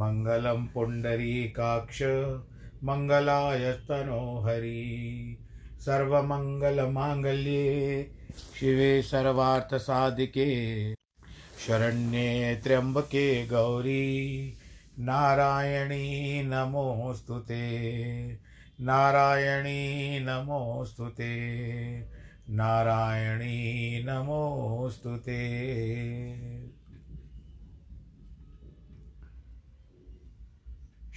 मङ्गलं पुण्डरीकाक्ष मङ्गलायस्तनो हरि सर्वमङ्गलमाङ्गल्ये शिवे सर्वार्थसाधिके शरण्ये त्र्यम्बके गौरी नारायणी नमोऽस्तु ते नारायणी नमोऽस्तु ते नारायणी नमोऽस्तु ते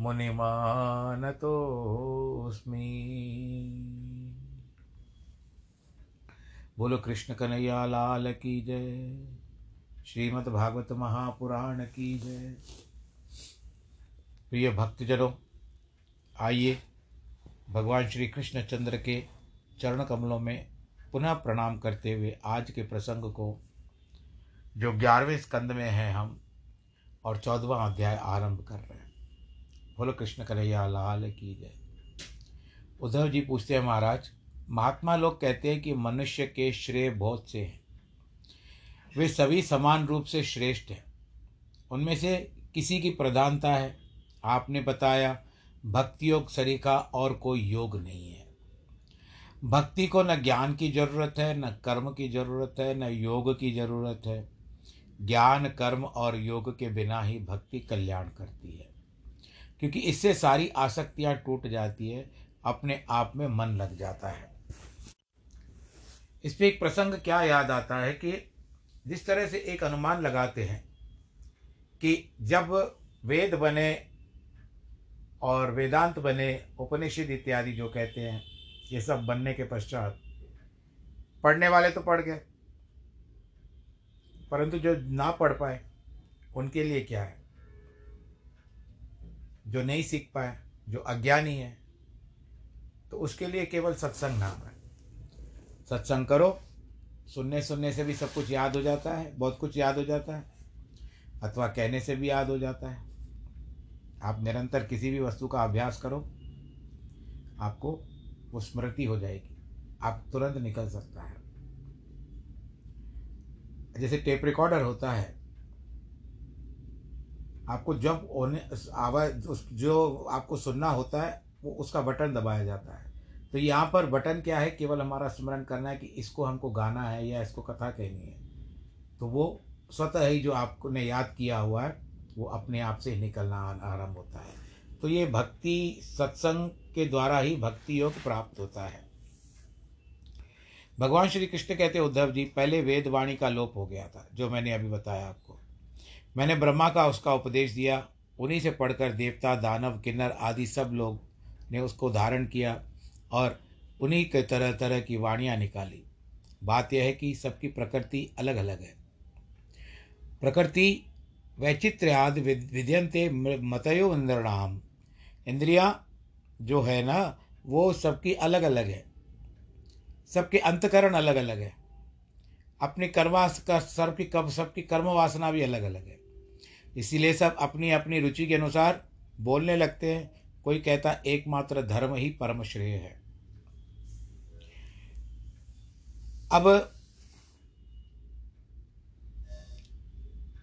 मुनिमानतोऽस्मि। बोलो कृष्ण कन्हैया, लाल की जय। श्रीमद् भागवत महापुराण की जय। प्रिय भक्तजनों, आइए भगवान श्री कृष्ण चंद्र के चरण कमलों में पुनः प्रणाम करते हुए आज के प्रसंग को जो ग्यारहवें स्कंद में है हम और चौदवा अध्याय आरंभ कर रहे हैं। बोलो, कृष्ण कन्हैया, लाल की जय। उद्धव जी पूछते हैं, महाराज, महात्मा लोग कहते हैं कि मनुष्य के श्रेय बहुत से हैं। वे सभी समान रूप से श्रेष्ठ हैं। उनमें से किसी की प्रधानता है। आपने बताया, भक्ति योग सरीखा और कोई योग नहीं है। भक्ति को न ज्ञान की ज़रूरत है, न कर्म की ज़रूरत है, न योग की ज़रूरत है। ज्ञान, कर्म और योग के बिना ही भक्ति कल्याण करती है। क्योंकि इससे सारी आसक्तियाँ टूट जाती है, अपने आप में मन लग जाता है। इस पर एक प्रसंग क्या याद आता है कि जिस तरह से एक अनुमान लगाते हैं कि जब वेद बने और वेदांत बने, उपनिषद इत्यादि जो कहते हैं, ये सब बनने के पश्चात पढ़ने वाले तो पढ़ गए, परंतु जो ना पढ़ पाए, उनके लिए क्या है? जो नहीं सीख पाए, जो अज्ञानी है तो उसके लिए केवल सत्संग नाम है। सत्संग करो सुनने सुनने से भी सब कुछ याद हो जाता है, बहुत कुछ याद हो जाता है, अथवा कहने से भी याद हो जाता है। आप निरंतर किसी भी वस्तु का अभ्यास करो, आपको वो स्मृति हो जाएगी, आप तुरंत निकल सकता है। जैसे टेप रिकॉर्डर होता है आपको जंप जब आवाज़ जो आपको सुनना होता है, वो उसका बटन दबाया जाता है। तो यहाँ पर बटन क्या है? केवल हमारा स्मरण करना है कि इसको हमको गाना है या इसको कथा कहनी है। तो वो स्वतः ही जो आपको ने याद किया हुआ है, वो अपने आप से निकलना आरंभ होता है। तो ये भक्ति सत्संग के द्वारा ही भक्ति योग प्राप्त होता है। भगवान श्री कृष्ण कहते, उद्धव जी, पहले वेदवाणी का लोप हो गया था, जो मैंने अभी बताया आपको। मैंने ब्रह्मा का उसका उपदेश दिया, उन्हीं से पढ़कर देवता, दानव, किन्नर आदि सब लोग ने उसको धारण किया और उन्हीं के तरह तरह की वाणियाँ निकाली। बात यह है कि सबकी प्रकृति अलग अलग है। प्रकृति वैचित्र आदि विद्यंते मतयो इंद्रणाम। इंद्रिया जो है ना, वो सबकी अलग अलग है। सबके अंतकरण अलग अलग है। अपने कर्मा का सब की कब, सबकी कर्म वासना भी अलग अलग है। इसीलिए सब अपनी अपनी रुचि के अनुसार बोलने लगते हैं। कोई कहता, एकमात्र धर्म ही परम श्रेय है। अब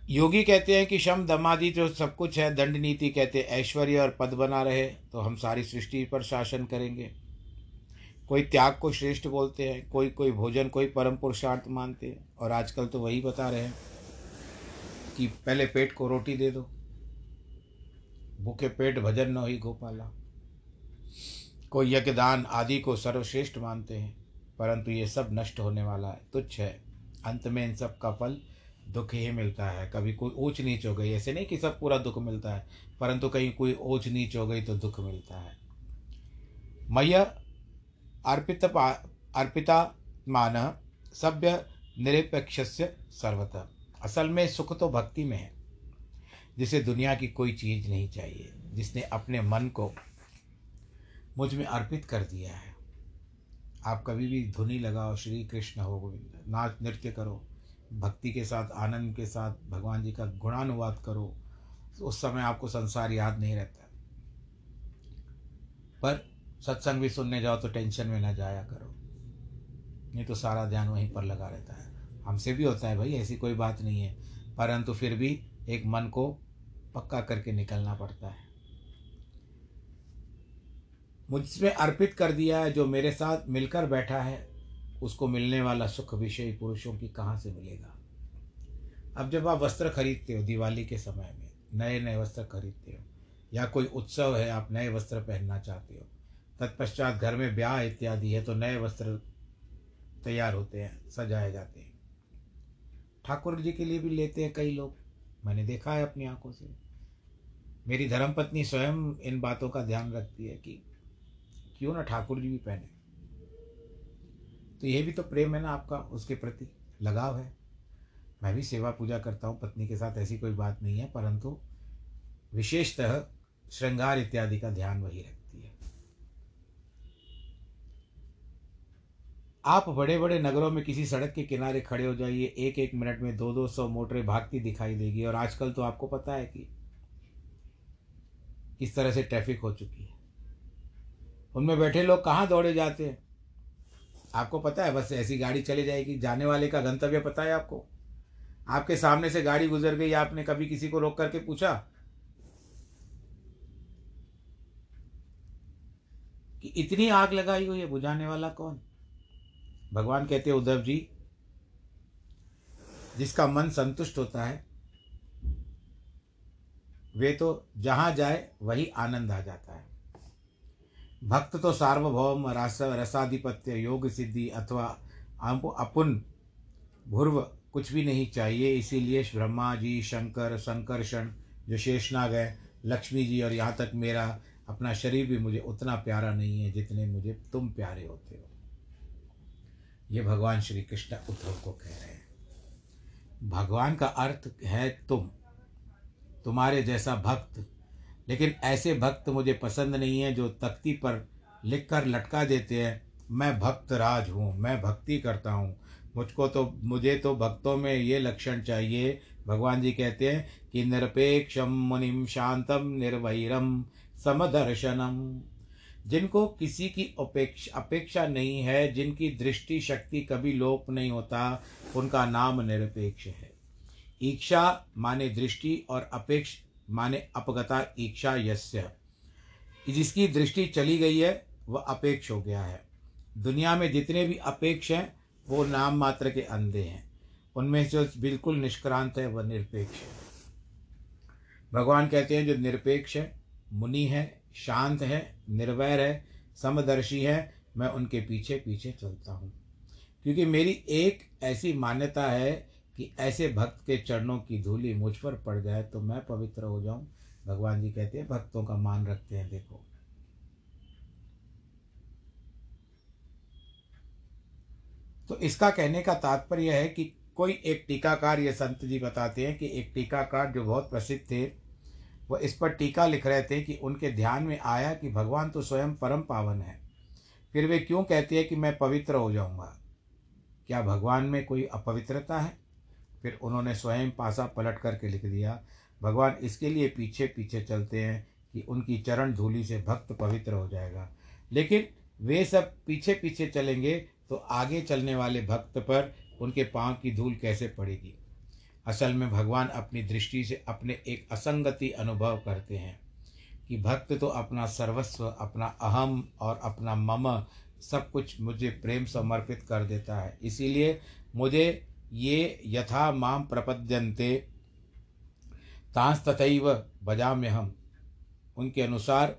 योगी कहते हैं कि शम दमादि जो सब कुछ है दंड नीति कहते हैं ऐश्वर्य और पद बना रहे तो हम सारी सृष्टि पर शासन करेंगे। कोई त्याग को श्रेष्ठ बोलते हैं, कोई कोई भोजन कोई परम पुरुषार्थ मानते हैं, और आजकल तो वही बता रहे हैं। कि पहले पेट को रोटी दे दो। भूखे पेट भजन न ही गोपाला। कोई यज्ञ दान आदि को सर्वश्रेष्ठ मानते हैं, परंतु ये सब नष्ट होने वाला है, तुच्छ है। अंत में इन सब का फल दुख ही मिलता है। कभी कोई ऊंच नीच हो गई, ऐसे नहीं कि सब पूरा दुख मिलता है, परंतु कहीं कोई ऊंच नीच हो गई तो दुख मिलता है। मय अर्पित अर्पिता मान सभ्य निरपेक्ष सर्वतः। असल में सुख तो भक्ति में है, जिसे दुनिया की कोई चीज़ नहीं चाहिए, जिसने अपने मन को मुझमें अर्पित कर दिया है। आप कभी भी धुनी लगाओ, श्री कृष्ण हो नाच नृत्य करो, भक्ति के साथ, आनंद के साथ, भगवान जी का गुणानुवाद करो, उस समय आपको संसार याद नहीं रहता। पर सत्संग भी सुनने जाओ तो टेंशन में ना जाया करो, नहीं तो सारा ध्यान वहीं पर लगा रहता है। हमसे भी होता है भाई, ऐसी कोई बात नहीं है। परंतु फिर भी एक मन को पक्का करके निकलना पड़ता है। मुझमें अर्पित कर दिया है जो मेरे साथ मिलकर बैठा है, उसको मिलने वाला सुख विषय पुरुषों की कहाँ से मिलेगा? अब जब आप वस्त्र खरीदते हो, दिवाली के समय में नए नए वस्त्र खरीदते हो, या कोई उत्सव है, आप नए वस्त्र पहनना चाहते हो, तत्पश्चात घर में ब्याह इत्यादि है तो नए वस्त्र तैयार होते हैं, सजाए जाते हैं। ठाकुर जी के लिए भी लेते हैं कई लोग। मैंने देखा है अपनी आँखों से। मेरी धर्मपत्नी स्वयं इन बातों का ध्यान रखती है कि क्यों ना ठाकुर जी भी पहने। तो ये भी तो प्रेम है ना आपका, उसके प्रति लगाव है। मैं भी सेवा पूजा करता हूँ, पत्नी के साथ ऐसी कोई बात नहीं है, परंतु विशेषतः श्रृंगार इत्यादि का ध्यान वही रखती है आप बड़े बड़े नगरों में किसी सड़क के किनारे खड़े हो जाइए एक एक मिनट में दो दो सौ मोटरें भागती दिखाई देगी और आजकल तो आपको पता है कि किस तरह से ट्रैफ़िक हो चुकी है। उनमें बैठे लोग कहाँ दौड़े जाते हैं? आपको पता है, बस ऐसी गाड़ी चली जाएगी। जाने वाले का गंतव्य पता है आपको? आपके सामने से गाड़ी गुजर गई, आपने कभी किसी को रोक करके पूछा कि इतनी आग लगाई हुई है, बुझाने वाला कौन? भगवान कहते उद्धव जी, जिसका मन संतुष्ट होता है, वे तो जहाँ जाए, वही आनंद आ जाता है। भक्त तो सार्वभौम, रस, रसाधिपत्य, योग सिद्धि अथवा अपुन भूर्व कुछ भी नहीं चाहिए। इसीलिए ब्रह्मा जी, शंकर, संकर्षण जो शेषनाग है लक्ष्मी जी और यहाँ तक मेरा अपना शरीर भी मुझे उतना प्यारा नहीं है जितने मुझे तुम प्यारे होते हो। ये भगवान श्री कृष्ण उद्धव को कह रहे हैं। भगवान का अर्थ है तुम। तुम्हारे जैसा भक्त। लेकिन ऐसे भक्त मुझे पसंद नहीं है जो तख्ती पर लिख कर लटका देते हैं, मैं भक्त राज हूँ, मैं भक्ति करता हूँ। मुझको तो मुझे तो भक्तों में ये लक्षण चाहिए। भगवान जी कहते हैं कि निरपेक्षम मुनिम शांतम निर्वैरम समदर्शनम। जिनको किसी की अपेक्षा अपेक्षा नहीं है, जिनकी दृष्टि शक्ति कभी लोप नहीं होता, उनका नाम निरपेक्ष है। ईक्षा माने दृष्टि और अपेक्ष माने अपगता, ईक्षा यस्य। जिसकी दृष्टि चली गई है, वह अपेक्ष हो गया है। दुनिया में जितने भी अपेक्ष हैं, वो नाम मात्र के अंधे हैं। उनमें जो बिल्कुल निष्क्रांत है, वह निरपेक्ष है। भगवान कहते हैं, जो निरपेक्ष है, मुनि है शांत है, निर्वैर है, समदर्शी है, मैं उनके पीछे पीछे चलता हूँ। क्योंकि मेरी एक ऐसी मान्यता है कि ऐसे भक्त के चरणों की धूली मुझ पर पड़ जाए तो मैं पवित्र हो जाऊँ। भगवान जी कहते हैं, भक्तों का मान रखते हैं, देखो। तो इसका कहने का तात्पर्य है कि कोई एक टीकाकार, ये संत जी बताते हैं कि एक टीकाकार जो बहुत प्रसिद्ध थे वह इस पर टीका लिख रहे थे कि उनके ध्यान में आया कि भगवान तो स्वयं परम पावन है। फिर वे क्यों कहते हैं कि मैं पवित्र हो जाऊँगा? क्या भगवान में कोई अपवित्रता है? फिर उन्होंने स्वयं पासा पलट करके लिख दिया, भगवान इसके लिए पीछे पीछे चलते हैं कि उनकी चरण धूलि से भक्त पवित्र हो जाएगा। लेकिन वे सब पीछे पीछे चलेंगे तो आगे चलने वाले भक्त पर उनके पाँव की धूल कैसे पड़ेगी? असल में भगवान अपनी दृष्टि से अपने एक असंगति अनुभव करते हैं कि भक्त तो अपना सर्वस्व, अपना अहम और अपना मम सब कुछ मुझे प्रेम समर्पित कर देता है। इसीलिए मुझे ये यथा माम प्रपद्यन्ते, तांस तथैव बजाम्य हम उनके अनुसार,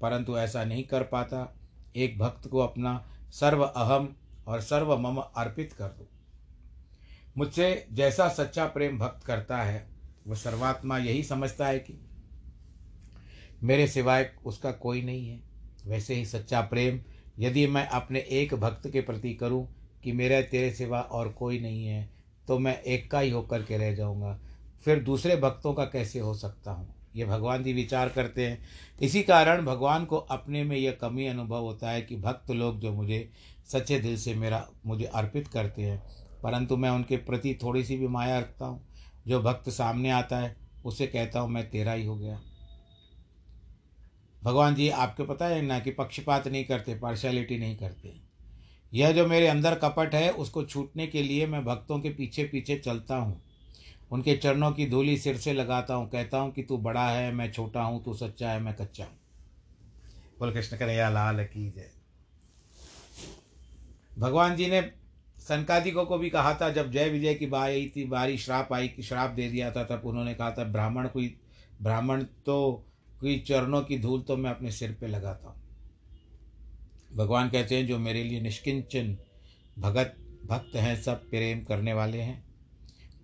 परंतु ऐसा नहीं कर पाता। एक भक्त को अपना सर्व अहम और सर्व मम अर्पित कर दो। मुझसे जैसा सच्चा प्रेम भक्त करता है, वह सर्वात्मा यही समझता है कि मेरे सिवाय उसका कोई नहीं है। वैसे ही सच्चा प्रेम, यदि मैं अपने एक भक्त के प्रति करूँ कि मेरे, तेरे सिवा और कोई नहीं है तो मैं एक का ही होकर के रह जाऊँगा। फिर दूसरे भक्तों का कैसे हो सकता हूँ? ये भगवान जी विचार करते हैं। इसी कारण भगवान को अपने में यह कमी अनुभव होता है कि भक्त लोग जो मुझे सच्चे दिल से मेरा, मुझे अर्पित करते हैं परंतु मैं उनके प्रति थोड़ी सी भी माया रखता हूँ। जो भक्त सामने आता है, उसे कहता हूँ, मैं तेरा ही हो गया। भगवान जी, आपको पता है ना कि पक्षपात नहीं करते पार्शलिटी नहीं करते। यह जो मेरे अंदर कपट है, उसको छूटने के लिए मैं भक्तों के पीछे पीछे चलता हूँ। उनके चरणों की धूली सिर से लगाता हूँ, कहता हूँ कि, तू बड़ा है, मैं छोटा हूँ, तू सच्चा है, मैं कच्चा हूँ। बोल कृष्ण कन्हैया, लाल की जय। भगवान जी ने सनकादिकों को भी कहा था, जब जय विजय की आई थी, बारी श्राप आई कि श्राप दे दिया था, तब उन्होंने कहा था, ब्राह्मण कोई, ब्राह्मण तो कोई चरणों की धूल तो मैं अपने सिर पे लगाता हूँ। भगवान कहते हैं, जो मेरे लिए निष्किंचन भगत, भक्त हैं, सब प्रेम करने वाले हैं।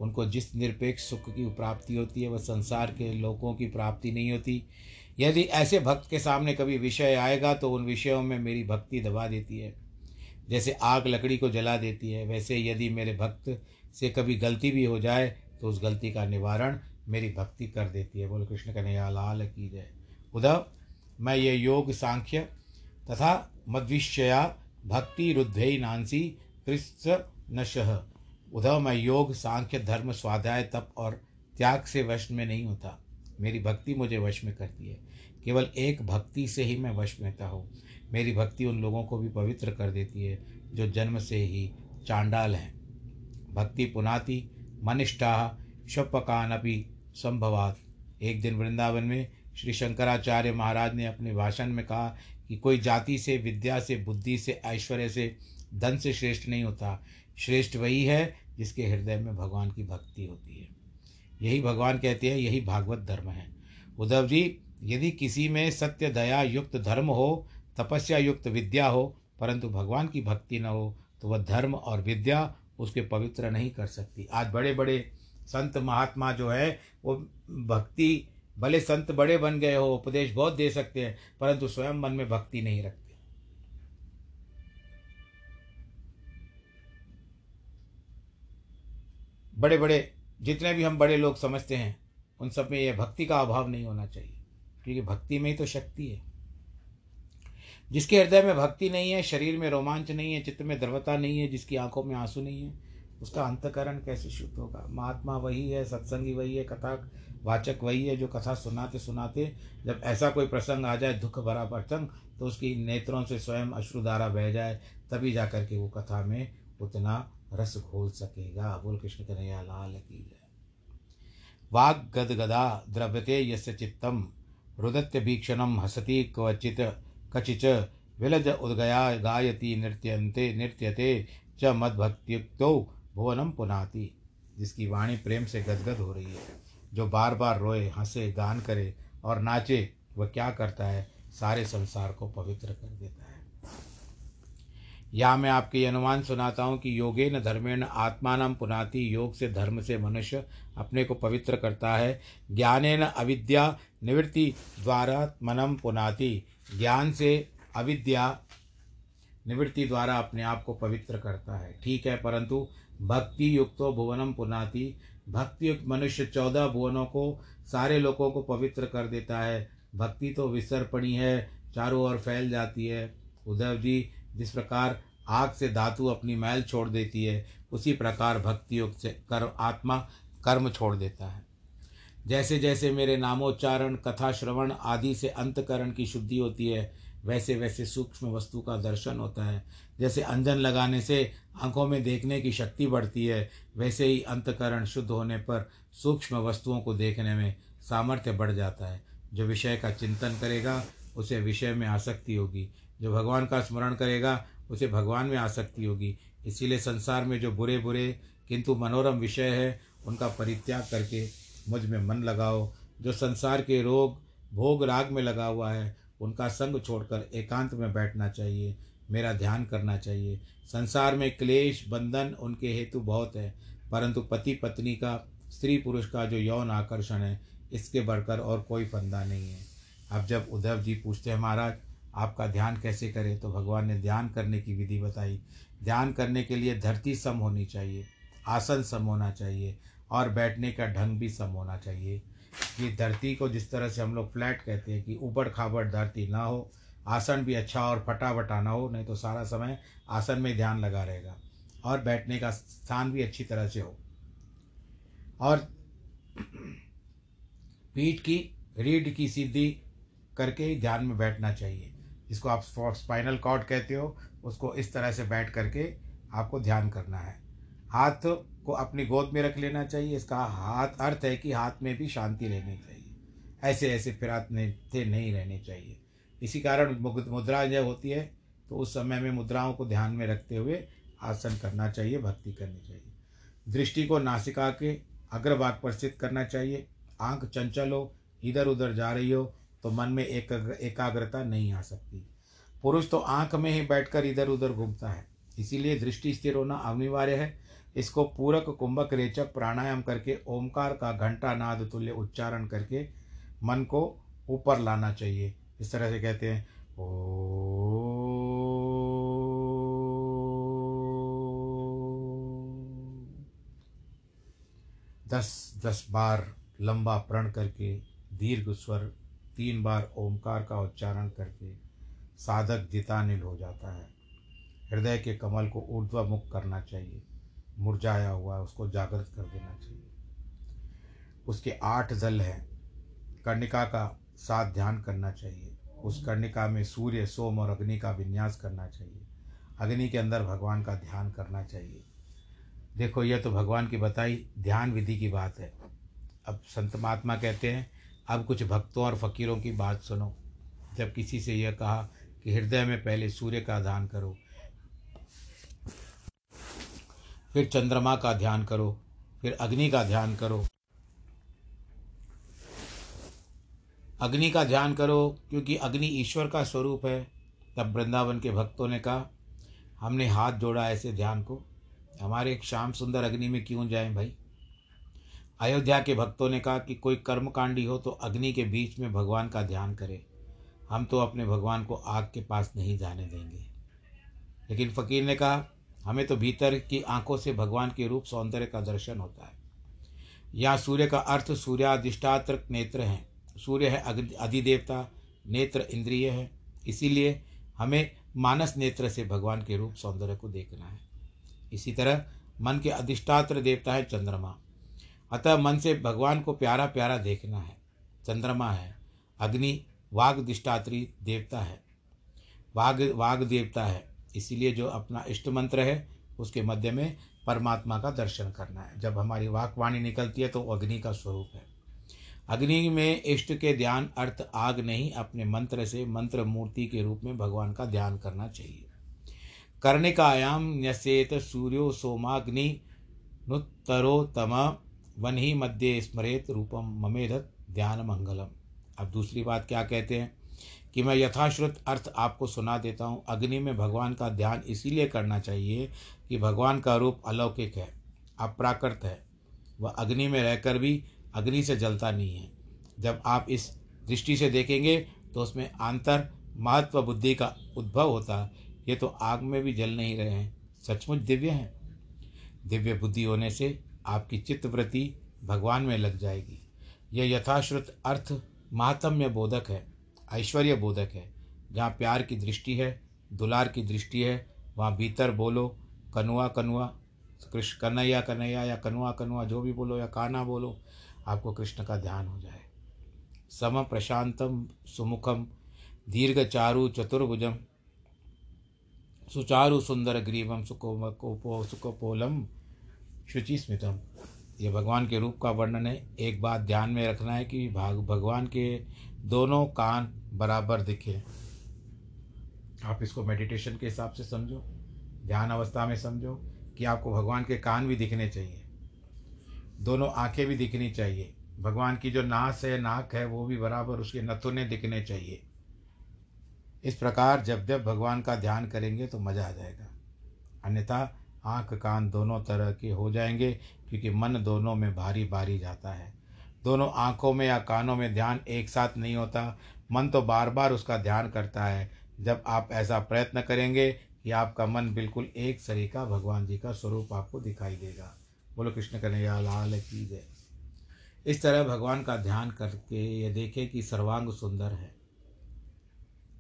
उनको जिस निरपेक्ष सुख की प्राप्ति होती है, वह संसार के लोगों की प्राप्ति नहीं होती। यदि ऐसे भक्त के सामने कभी विषय आएगा तो उन विषयों में मेरी भक्ति दबा देती है। जैसे आग लकड़ी को जला देती है, वैसे यदि मेरे भक्त से कभी गलती भी हो जाए तो उस गलती का निवारण मेरी भक्ति कर देती है। बोलो, कृष्ण कन्हैया, लाल की जय। उद्धव, मैं ये योग सांख्य तथा मद्विषया भक्ति रुद्धे नांसी कृष्ण नशह उद्धव, मैं योग सांख्य धर्म स्वाध्याय तप और त्याग से वश में नहीं होता। मेरी भक्ति मुझे वश में करती है। केवल एक भक्ति से ही मैं वश में मेंता हूँ। मेरी भक्ति उन लोगों को भी पवित्र कर देती है, जो जन्म से ही चांडाल हैं। भक्ति पुनाति मनिष्ठा शपकानपि संभवात। एक दिन वृंदावन में श्री शंकराचार्य महाराज ने अपने भाषण में कहा कि कोई जाति से, विद्या से, बुद्धि से, ऐश्वर्य से धन से श्रेष्ठ नहीं होता। श्रेष्ठ वही है जिसके हृदय में भगवान की भक्ति होती है। यही भगवान कहते हैं, यही भागवत धर्म है। उद्धव जी, यदि किसी में सत्य, दया, युक्त धर्म हो तपस्या युक्त विद्या हो, परंतु भगवान की भक्ति न हो तो वह धर्म और विद्या उसके पवित्र नहीं कर सकती। आज बड़े बड़े संत महात्मा जो है, वो भक्ति, भले संत बड़े बन गए हो, उपदेश बहुत दे सकते हैं, परंतु स्वयं मन में भक्ति नहीं रखते। बड़े बड़े जितने भी हम बड़े लोग समझते हैं, उन सब में यह भक्ति का अभाव नहीं होना चाहिए, क्योंकि भक्ति में ही तो शक्ति है। जिसके हृदय में भक्ति नहीं है, शरीर में रोमांच नहीं है, चित्त में द्रवता नहीं है, जिसकी आँखों में आँसू नहीं है, उसका अंतकरण कैसे शुद्ध होगा? महात्मा वही है, सत्संगी वही है, कथा वाचक वही है, जो कथा सुनाते सुनाते जब ऐसा कोई प्रसंग आ जाए, दुख भरा प्रसंग तो उसकी नेत्रों से स्वयं अश्रुधारा बह जाए, तभी जा कर के वो कथा में उतना रस घोल सकेगा। बोल कृष्ण कन्हैया लाल की जय। वाग गद गदा द्रव्यते यस्य चित्तम, रुदत्य भीक्षणम हसती क्वचित कचिच विलज उदगया गायती नृत्यंते नृत्यते च मदभक्त्युक्तो भुवनम पुनाती। जिसकी वाणी प्रेम से गदगद हो रही है। जो बार बार रोए, हंसे, गान करे और नाचे, वह क्या करता है? सारे संसार को पवित्र कर देता है। या मैं आपके अनुमान सुनाता हूँ कि योगे न धर्मे धर्मेण आत्मान पुनाति। योग से धर्म से मनुष्य अपने को पवित्र करता है। ज्ञाने न अविद्या निवृत्ति द्वारा मनम पुनाति। ज्ञान से अविद्या निवृत्ति द्वारा अपने आप को पवित्र करता है। ठीक है, परंतु भक्ति युक्तो भुवनम पुनाति। भक्ति युक्त मनुष्य चौदह भुवनों को, सारे लोगों को पवित्र कर देता है। भक्ति तो विसर पड़ी है, चारों ओर फैल जाती है। उद्धव जी, जिस प्रकार आग से धातु अपनी मैल छोड़ देती है, उसी प्रकार भक्ति युक्त से कर्म आत्मा कर्म छोड़ देता है। जैसे जैसे मेरे नामोच्चारण कथा श्रवण आदि से अंतकरण की शुद्धि होती है वैसे वैसे सूक्ष्म वस्तु का दर्शन होता है। जैसे अंजन लगाने से आँखों में देखने की शक्ति बढ़ती है, वैसे ही अंतकरण शुद्ध होने पर सूक्ष्म वस्तुओं को देखने में सामर्थ्य बढ़ जाता है। जो विषय का चिंतन करेगा, उसे विषय में आसक्ति होगी। जो भगवान का स्मरण करेगा, उसे भगवान में आसक्ति होगी। इसीलिए संसार में जो बुरे बुरे किंतु मनोरम विषय है, उनका परित्याग करके मुझमें मन लगाओ। जो संसार के रोग, भोग राग में लगा हुआ है, उनका संग छोड़कर एकांत में बैठना चाहिए। मेरा ध्यान करना चाहिए। संसार में क्लेश, बंधन उनके हेतु बहुत है, परंतु पति पत्नी का स्त्री पुरुष का जो यौन आकर्षण है, इसके बढ़कर और कोई फंदा नहीं है। अब जब उद्धव जी पूछते हैं, महाराज, आपका ध्यान कैसे करें? तो भगवान ने ध्यान करने की विधि बताई। ध्यान करने के लिए धरती सम होनी चाहिए, आसन सम होना चाहिए। और बैठने का ढंग भी सम होना चाहिए। कि धरती को जिस तरह से हम लोग फ्लैट कहते हैं कि ऊबड़ खाबड़ धरती ना हो, आसन भी अच्छा और फटा फटा ना हो, नहीं तो सारा समय आसन में ध्यान लगा रहेगा और बैठने का स्थान भी अच्छी तरह से हो। और पीठ की, रीढ़ की सीधी करके ध्यान में बैठना चाहिए। जिसको आप स्पाइनल कॉर्ड कहते हो, उसको इस तरह से बैठ करके आपको ध्यान करना है। हाथ को अपनी गोद में रख लेना चाहिए। इसका हाथ, अर्थ है कि हाथ में भी शांति रहनी चाहिए। ऐसे ऐसे फिरातने थे नहीं रहने चाहिए। इसी कारण मुद्रा जब होती है तो उस समय में मुद्राओं को ध्यान में रखते हुए आसन करना चाहिए, भक्ति करनी चाहिए। दृष्टि को नासिका के अग्रभाग पर स्थित करना चाहिए। आँख चंचल हो, इधर उधर जा रही हो तो मन में एक एकाग्रता नहीं आ सकती। पुरुष तो आँख में ही बैठकर इधर उधर घूमता है। इसीलिए दृष्टि स्थिर होना अनिवार्य है। इसको पूरक, कुंभक, रेचक, प्राणायाम करके, ओमकार का घंटा नाद तुल्य उच्चारण करके मन को ऊपर लाना चाहिए। इस तरह से कहते हैं, ओ, दस दस बार लंबा प्रण करके, दीर्घ स्वर, तीन बार ओमकार का उच्चारण करके साधक जितानिल हो जाता है। हृदय के कमल को ऊर्ध्वमुख करना चाहिए। मुरझाया हुआ है, उसको जागृत कर देना चाहिए। उसके आठ दल हैं। कर्णिका का साथ ध्यान करना चाहिए। उस कर्णिका में सूर्य, सोम और अग्नि का विन्यास करना चाहिए। अग्नि के अंदर भगवान का ध्यान करना चाहिए। देखो यह तो भगवान की बताई ध्यान विधि की बात है। अब संत महात्मा कहते हैं, अब कुछ भक्तों और फकीरों की बात सुनो। जब किसी से यह कहा कि हृदय में पहले सूर्य का ध्यान करो फिर चंद्रमा का ध्यान करो, फिर अग्नि का ध्यान करो। अग्नि का ध्यान करो, क्योंकि अग्नि ईश्वर का स्वरूप है, तब वृंदावन के भक्तों ने कहा, हमने हाथ जोड़ा ऐसे ध्यान को। हमारे एक श्याम सुंदर अग्नि में क्यों जाएँ भाई? अयोध्या के भक्तों ने कहा कि कोई कर्मकांडी हो तो अग्नि के बीच में भगवान का ध्यान करे। हम तो अपने भगवान को आग के पास नहीं जाने देंगे। लेकिन फ़कीर ने कहा हमें तो भीतर की आँखों से भगवान के रूप सौंदर्य का दर्शन होता है। यहाँ सूर्य का अर्थ सूर्याधिष्ठात्र नेत्र हैं। सूर्य है अधिदेवता, नेत्र इंद्रिय है। इसीलिए हमें मानस नेत्र से भगवान के रूप सौंदर्य को देखना है। इसी तरह मन के अधिष्ठात्र देवता है चंद्रमा। अतः मन से भगवान को प्यारा प्यारा देखना है। चंद्रमा है। अग्नि वाघ दिष्टात्री देवता है। वाघ वाघ देवता है। इसीलिए जो अपना इष्ट मंत्र है, उसके मध्य में परमात्मा का दर्शन करना है। जब हमारी वाकवाणी निकलती है तो अग्नि का स्वरूप है। अग्नि में इष्ट के ध्यान, अर्थ, आग नहीं, अपने मंत्र से मंत्र मूर्ति के रूप में भगवान का ध्यान करना चाहिए। कर्णिकायाम न्यसेत सूर्यो सोमाग्नि नुत्तरोतम वन ही मध्य स्मरेत रूपम ममेधत ध्यान मंगलम। अब दूसरी बात क्या कहते हैं? कि मैं यथाश्रुत अर्थ आपको सुना देता हूँ। अग्नि में भगवान का ध्यान इसीलिए करना चाहिए कि भगवान का रूप अलौकिक है, अप्राकृत है। वह अग्नि में रहकर भी अग्नि से जलता नहीं है। जब आप इस दृष्टि से देखेंगे तो उसमें आंतर महत्व बुद्धि का उद्भव होता। ये तो आग में भी जल नहीं रहे हैं। सचमुच दिव्य हैं। दिव्य बुद्धि होने से आपकी चित्तवृत्ति भगवान में लग जाएगी। यह यथाश्रुत अर्थ महात्म्य बोधक है। ऐश्वर्य बोधक है। जहाँ प्यार की दृष्टि है, दुलार की दृष्टि है, वहाँ भीतर बोलो, कनुआ कनुआ, कृष्ण, कन्हैया कन्हैया या कनुआ कनुआ, जो भी बोलो या काना बोलो, आपको कृष्ण का ध्यान हो जाए। सम प्रशांतम, सुमुखम, दीर्घ चारु चतुर्भुजम, सुचारु सुंदर ग्रीवम सुको सुकोपोलम, शुचि स्मितम। ये भगवान के रूप का वर्णन है। एक बात ध्यान में रखना है कि भाग, भगवान के दोनों कान बराबर दिखे। आप इसको मेडिटेशन के हिसाब से समझो, ध्यान अवस्था में समझो कि आपको भगवान के कान भी दिखने चाहिए। दोनों आँखें भी दिखनी चाहिए। भगवान की जो नास है, नाक है, वो भी बराबर उसके नथुने दिखने चाहिए। इस प्रकार जब जब भगवान का ध्यान करेंगे तो मज़ा आ जाएगा। अन्यथा आँख, कान दोनों तरह के हो जाएँगे क्योंकि मन दोनों में भारी भारी जाता है। दोनों आँखों में या कानों में ध्यान एक साथ नहीं होता मन तो बार बार उसका ध्यान करता है। जब आप ऐसा प्रयत्न करेंगे कि आपका मन बिल्कुल एक सरीका भगवान जी का स्वरूप आपको दिखाई देगा। बोलो कृष्ण कन्हैया, लाल की जय। इस तरह भगवान का ध्यान करके ये देखें कि सर्वांग सुंदर है।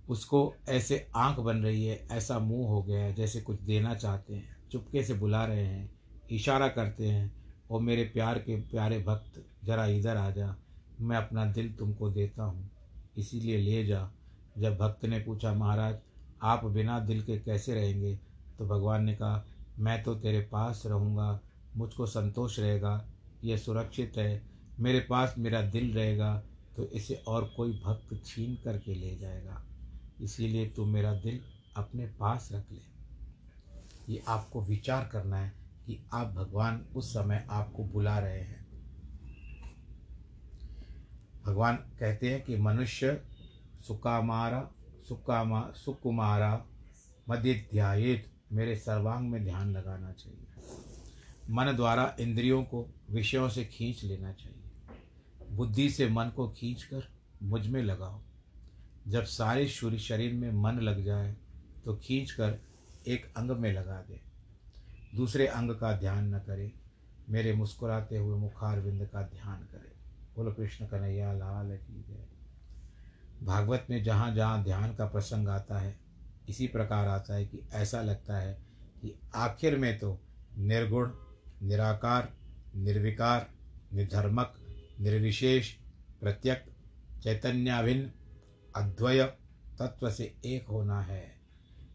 उसको ऐसे आँख बन रही है, ऐसा मुँह हो गया है, जैसे कुछ देना चाहते हैं, चुपके से बुला रहे हैं, इशारा करते हैं और मेरे प्यार के प्यारे भक्त, ज़रा इधर आ जा, मैं अपना दिल तुमको देता हूँ। इसीलिए ले जा। जब भक्त ने पूछा, महाराज, आप बिना दिल के कैसे रहेंगे? तो भगवान ने कहा, मैं तो तेरे पास रहूँगा, मुझको संतोष रहेगा, यह सुरक्षित है। मेरे पास मेरा दिल रहेगा तो इसे और कोई भक्त छीन करके ले जाएगा। इसीलिए तू मेरा दिल अपने पास रख ले। ये आपको विचार करना है कि आप भगवान उस समय आपको बुला रहे हैं। भगवान कहते हैं कि मनुष्य सुकामारा, सुकामा, सुकुमारा मध्य ध्यायित मेरे सर्वांग में ध्यान लगाना चाहिए। मन द्वारा इंद्रियों को, विषयों से खींच लेना चाहिए। बुद्धि से मन को खींच कर मुझमें लगाओ। जब सारे शरीर में मन लग जाए तो खींच कर एक अंग में लगा दे। दूसरे अंग का ध्यान न करे। मेरे मुस्कुराते हुए मुखार बिंद का ध्यान करें। बोलो, कृष्ण कन्हैया, लाल की जय। भागवत में जहाँ जहाँ ध्यान का प्रसंग आता है, इसी प्रकार आता है कि ऐसा लगता है कि आखिर में तो निर्गुण, निराकार, निर्विकार, निर्धर्मक, निर्विशेष प्रत्यक चैतन्याभिन्न, अद्वय तत्व से एक होना है।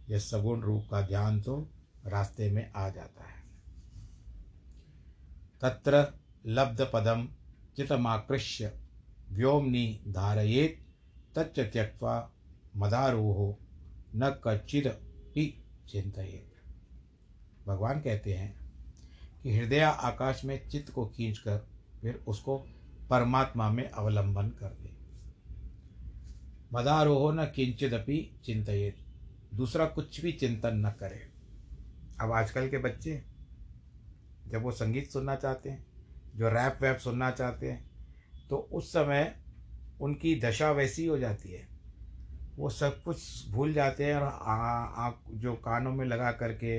यह सगुण रूप का ध्यान तो रास्ते में आ जाता है। तत्र लब्ध पदम चितमाकृष्य व्योमनी धारयेत तच्च त्यक्वा मदारोहो न कचिद भी चिंतित भगवान कहते हैं कि हृदय आकाश में चित्त को खींच कर फिर उसको परमात्मा में अवलंबन कर दे। मदारोहो न किंचिदपि चिंतित दूसरा कुछ भी चिंतन न करे। अब आजकल के बच्चे जब वो संगीत सुनना चाहते हैं जो रैप वैप सुनना चाहते हैं तो उस समय उनकी दशा वैसी हो जाती है। वो सब कुछ भूल जाते हैं और आँख जो कानों में लगा करके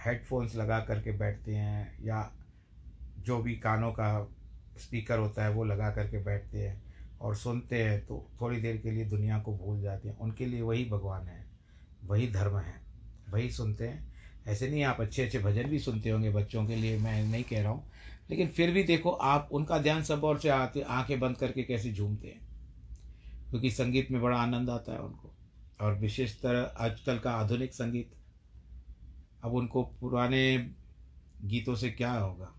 हेडफोन्स लगा करके बैठते हैं या जो भी कानों का स्पीकर होता है, वो लगा करके बैठते हैं और सुनते हैं तो थोड़ी देर के लिए दुनिया को भूल जाते हैं। उनके लिए वही भगवान है, वही धर्म है, वही सुनते हैं। ऐसे नहीं, आप अच्छे अच्छे भजन भी सुनते होंगे बच्चों के लिए, मैं नहीं कह रहा हूँ। लेकिन फिर भी देखो, आप उनका ध्यान सब और से आते, आँखें बंद करके कैसे झूमते हैं? क्योंकि संगीत में बड़ा आनंद आता है उनको। और विशेषतर आजकल का आधुनिक संगीत। अब उनको पुराने गीतों से क्या होगा?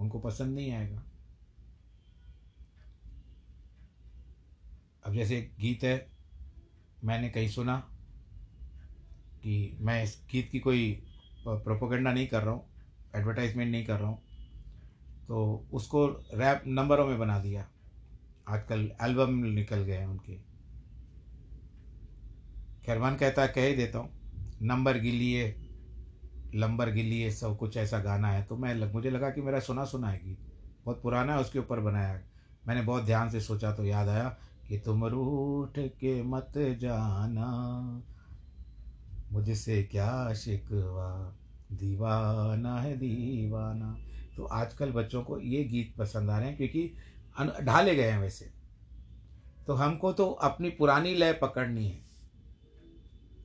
उनको पसंद नहीं आएगा। अब जैसे गीत है, मैंने कहीं सुना कि मैं इस गीत की कोई प्रोपोगंडा नहीं कर रहा हूँ। एडवर्टाइजमेंट नहीं कर रहा हूँ। तो उसको रैप नंबरों में बना दिया। आजकल एल्बम निकल गए हैं उनके। खैरमान कहता कह ही देता हूँ नंबर गिलिए लंबर गिलिए सब कुछ ऐसा गाना है। तो मैं लग, मुझे लगा कि मेरा सुना सुना है गीत। बहुत पुराना है उसके ऊपर बनाया मैंने बहुत ध्यान से सोचा तो याद आया कि तुम रूठ के मत जाना मुझसे क्या शिकवा। दीवाना है दीवाना। तो आजकल बच्चों को ये गीत पसंद आ रहे हैं क्योंकि ढाले गए हैं वैसे। तो हमको तो अपनी पुरानी लय पकड़नी है।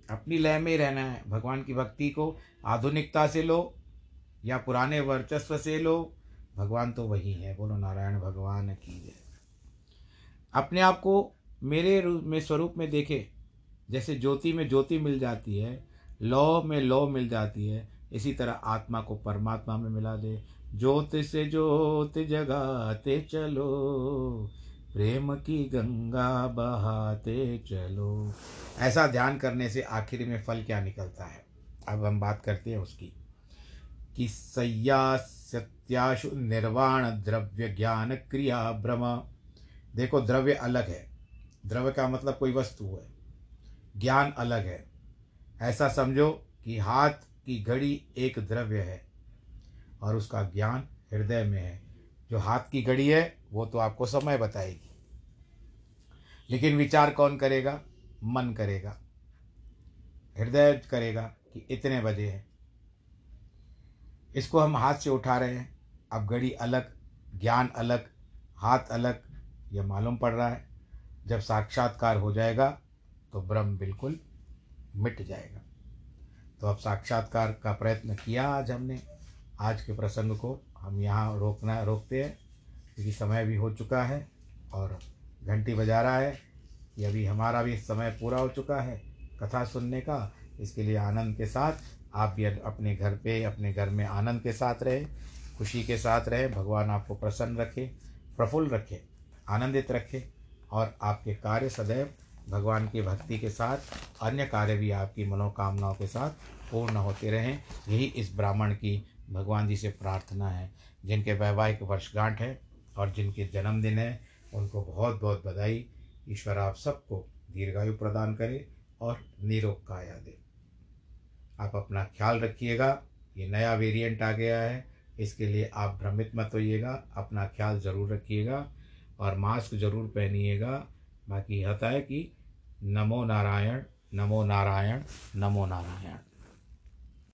अपनी लय में रहना है। भगवान की भक्ति को आधुनिकता से लो या पुराने वर्चस्व से लो। भगवान तो वही है। बोलो, नारायण भगवान की जय। अपने आप को मेरे रूप में, स्वरूप में देखे। जैसे ज्योति में ज्योति मिल जाती है, लौ में लौ मिल जाती है। इसी तरह आत्मा को परमात्मा में मिला दे। ज्योत से ज्योत जगाते चलो, प्रेम की गंगा बहाते चलो। ऐसा ध्यान करने से आखिर में फल क्या निकलता है? अब हम बात करते हैं उसकी, कि सय्या सत्याशु निर्वाण द्रव्य ज्ञान क्रिया भ्रम देखो, द्रव्य अलग है। द्रव्य का मतलब कोई वस्तु है। ज्ञान अलग है। ऐसा समझो कि हाथ की घड़ी एक द्रव्य है और उसका ज्ञान हृदय में है। जो हाथ की घड़ी है, वो तो आपको समय बताएगी। लेकिन विचार कौन करेगा? मन करेगा। हृदय करेगा कि इतने बजे हैं। इसको हम हाथ से उठा रहे हैं। अब घड़ी अलग, ज्ञान अलग, हाथ अलग यह मालूम पड़ रहा है। जब साक्षात्कार हो जाएगा तो ब्रह्म बिल्कुल मिट जाएगा। तो अब साक्षात्कार का प्रयत्न किया आज हमने। आज के प्रसंग को हम यहाँ रोकना, रोकते हैं, क्योंकि समय भी हो चुका है और घंटी बजा रहा है कि अभी हमारा भी समय पूरा हो चुका है कथा सुनने का। इसके लिए आनंद के साथ आप भी अपने घर पे, अपने घर में आनंद के साथ रहे, खुशी के साथ रहे, भगवान आपको प्रसन्न रखे, प्रफुल्ल रखे, आनंदित रखे और आपके कार्य सदैव भगवान की भक्ति के साथ, अन्य कार्य भी आपकी मनोकामनाओं के साथ पूर्ण होते रहें, यही इस ब्राह्मण की भगवान जी से प्रार्थना है, जिनके वैवाहिक वर्षगांठ है और जिनके जन्मदिन है, उनको बहुत बहुत बधाई। ईश्वर आप सबको दीर्घायु प्रदान करे और निरोग काया दे। आप अपना ख्याल रखिएगा, ये नया वेरिएंट आ गया है, इसके लिए आप भ्रमित मत होइएगा, अपना ख्याल ज़रूर रखिएगा और मास्क ज़रूर पहनिएगा, बाकी होता है कि नमो नारायण नमो नारायण नमो नारायण।